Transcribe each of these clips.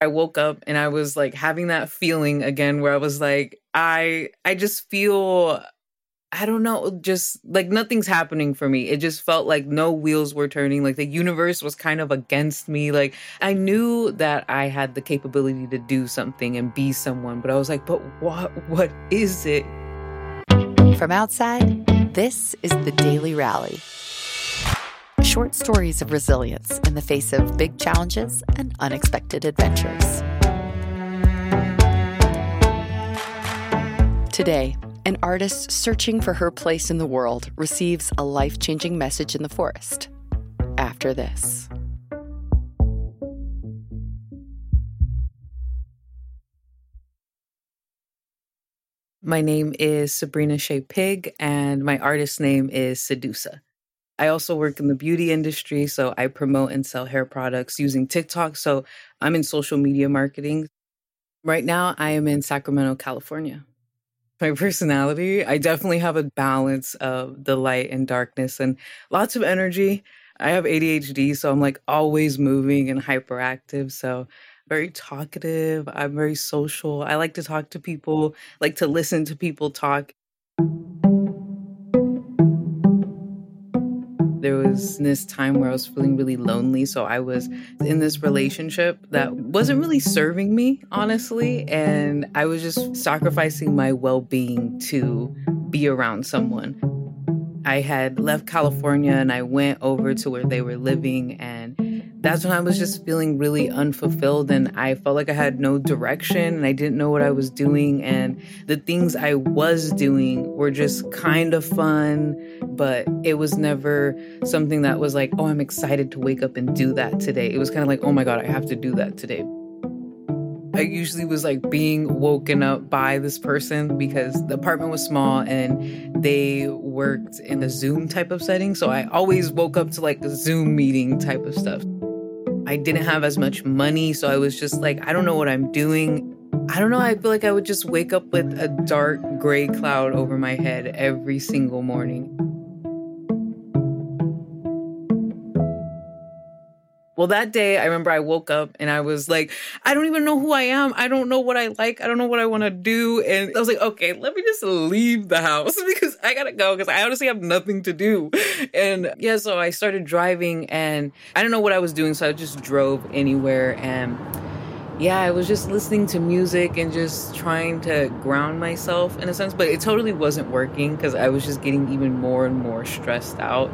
I woke up and I was like having that feeling again where I was like, I I just feel I don't know, just like nothing's happening for me. It just felt like no wheels were turning, like the universe was kind of against me. Like I knew that I had the capability to do something and be someone, but I was like, but what what is it? From outside, this is the Daily Rally. Short stories of resilience in the face of big challenges and unexpected adventures. Today, an artist searching for her place in the world receives a life changing message in the forest. After this. My name is Sabrina Shay Pigg, and my artist name is Sedusa. I also work in the beauty industry, so I promote and sell hair products using TikTok. So I'm in social media marketing. Right now, I am in Sacramento, California my personality, I definitely have a balance of the light and darkness and lots of energy. I have ADHD, so I'm like always moving and hyperactive. So very talkative. I'm very social. I like to talk to people, like to listen to people talk. Was this time where I was feeling really lonely. So I was in this relationship that wasn't really serving me, honestly. And I was just sacrificing my well being to be around someone. I had left California and I went over to where they were living and that's when I was just feeling really unfulfilled and I felt like I had no direction and I didn't know what I was doing. And the things I was doing were just kind of fun, but it was never something that was like, oh, I'm excited to wake up and do that today. It was kind of like, oh my God, I have to do that today. I usually was like being woken up by this person because the apartment was small and they worked in a Zoom type of setting. So I always woke up to like a Zoom meeting type of stuff. I didn't have as much money. So I was just like, I don't know what I'm doing. I don't know. I feel like I would just wake up with a dark gray cloud over my head every single morning. Well, that day, I remember I woke up and I was like, I don't even know who I am. I don't know what I like. I don't know what I want to do. And I was like, okay, let me just leave the house because I got to go because I honestly have nothing to do. And yeah, so I started driving and I don't know what I was doing. So I just drove anywhere. And yeah, I was just listening to music and just trying to ground myself in a sense, but it totally wasn't working because I was just getting even more and more stressed out.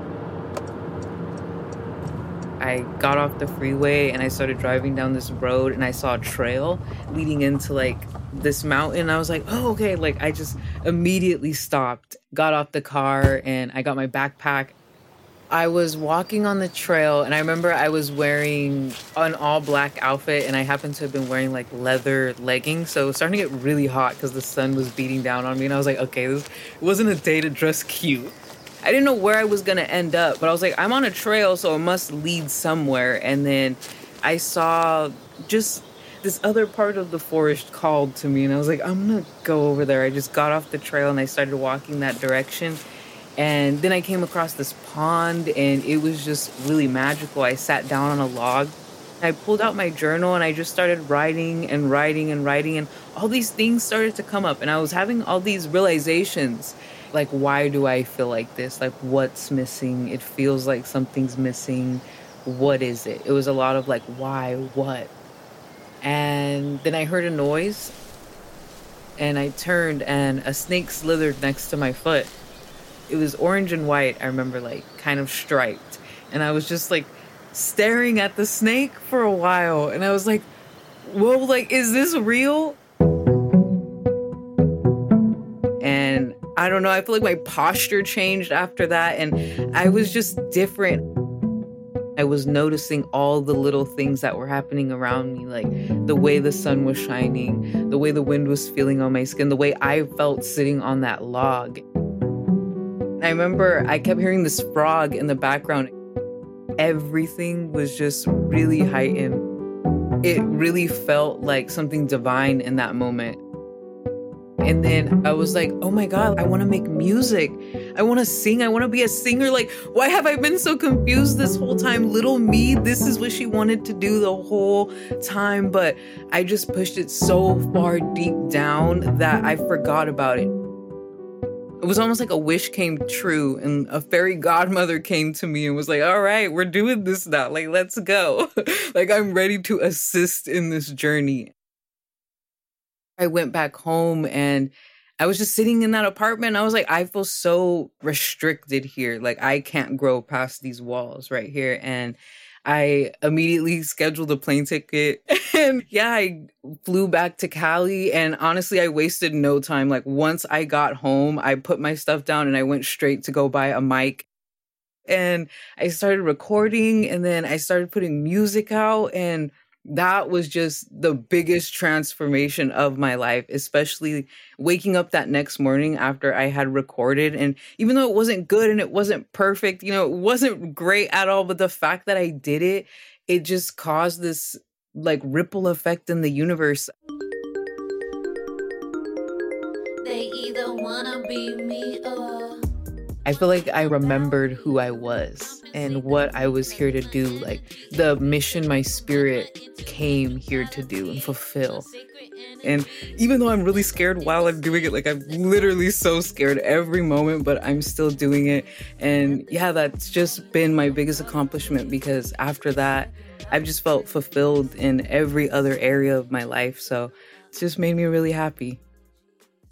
I got off the freeway and I started driving down this road and I saw a trail leading into like this mountain. I was like, oh, okay. Like, I just immediately stopped, got off the car, and I got my backpack. I was walking on the trail and I remember I was wearing an all black outfit and I happened to have been wearing like leather leggings. So it was starting to get really hot because the sun was beating down on me. And I was like, okay, this wasn't a day to dress cute. I didn't know where I was gonna end up, but I was like, I'm on a trail, so it must lead somewhere. And then I saw just this other part of the forest called to me, and I was like, I'm gonna go over there. I just got off the trail and I started walking that direction. And then I came across this pond, and it was just really magical. I sat down on a log. I pulled out my journal and I just started writing and writing and writing, and all these things started to come up. And I was having all these realizations like why do i feel like this? Like what's missing? It feels like something's missing. What is it? It was a lot of like why what? And then i heard a noise and i turned and a snake slithered next to my foot. It was orange and white i remember like kind of striped. And i was just like staring at the snake for a while and i was like whoa like is this real I don't know. I feel like my posture changed after that. And I was just different. I was noticing all the little things that were happening around me, like the way the sun was shining, the way the wind was feeling on my skin, the way I felt sitting on that log. I remember I kept hearing this frog in the background. Everything was just really heightened. It really felt like something divine in that moment. And then I was like, oh my God, I want to make music. I want to sing. I want to be a singer. Like, why have I been so confused this whole time? Little me, this is what she wanted to do the whole time. But I just pushed it so far deep down that I forgot about it it was almost like a wish came true and a fairy godmother came to me and was like all right we're doing this now like let's go like i'm ready to assist in this journey i went back home and i was just sitting in that apartment. I was like i feel so restricted here. Like i can't grow past these walls right here. And I immediately scheduled a plane ticket and yeah, I flew back to Cali. And honestly, I wasted no time. Like once I got home, I put my stuff down and I went straight to go buy a mic. And I started recording and then I started putting music out and that was just the biggest transformation of my life, especially waking up that next morning after I had recorded. And even though it wasn't good and it wasn't perfect, you know, it wasn't great at all, but the fact that I did it, it just caused this like ripple effect in the universe. They either wanna be me or I feel like I remembered who I was and what I was here to do, like the mission my spirit came here to do and fulfill. And even though I'm really scared while I'm doing it, like I'm literally so scared every moment, but I'm still doing it. And yeah, that's just been my biggest accomplishment because after that, I've just felt fulfilled in every other area of my life. So it's just made me really happy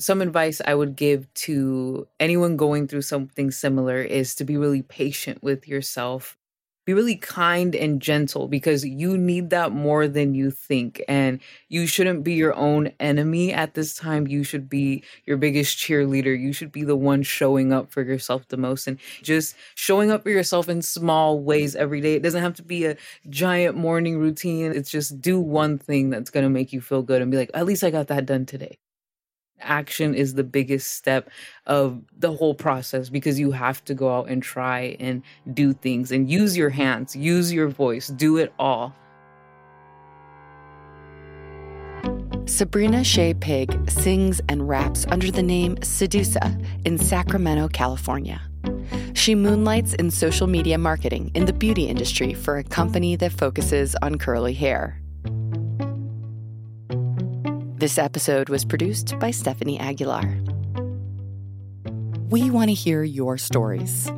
some advice I would give to anyone going through something similar is to be really patient with yourself. Be really kind and gentle because you need that more than you think. And you shouldn't be your own enemy at this time. You should be your biggest cheerleader. You should be the one showing up for yourself the most and just showing up for yourself in small ways every day. It doesn't have to be a giant morning routine. It's just do one thing that's going to make you feel good and be like, at least I got that done today action is the biggest step of the whole process because you have to go out and try and do things and use your hands, use your voice, do it all. Sabrina Shay Pigg sings and raps under the name Sedusa in Sacramento, California. She moonlights in social media marketing in the beauty industry for a company that focuses on curly hair. This episode was produced by Stephanie Aguilar. We want to hear your stories.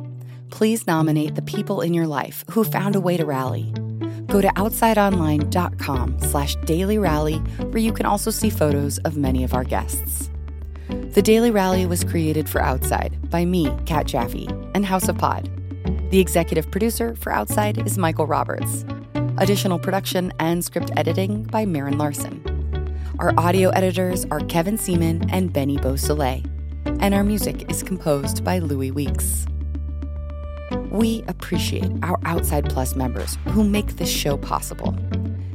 Please nominate the people in your life who found a way to rally. Go to outsideonline.com slash daily rally, where you can also see photos of many of our guests. The Daily Rally was created for Outside by me, Kat Jaffe, and House of Pod. The executive producer for Outside is Michael Roberts. Additional production and script editing by Marin Larson. Our audio editors are Kevin Seaman and Benny Beausoleil, and our music is composed by Louis Weeks. We appreciate our Outside Plus members who make this show possible.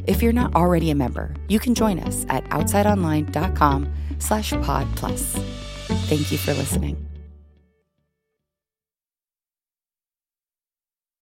If you're not already a member, you can join us at outsideonline.com slash pod plus. Thank you for listening.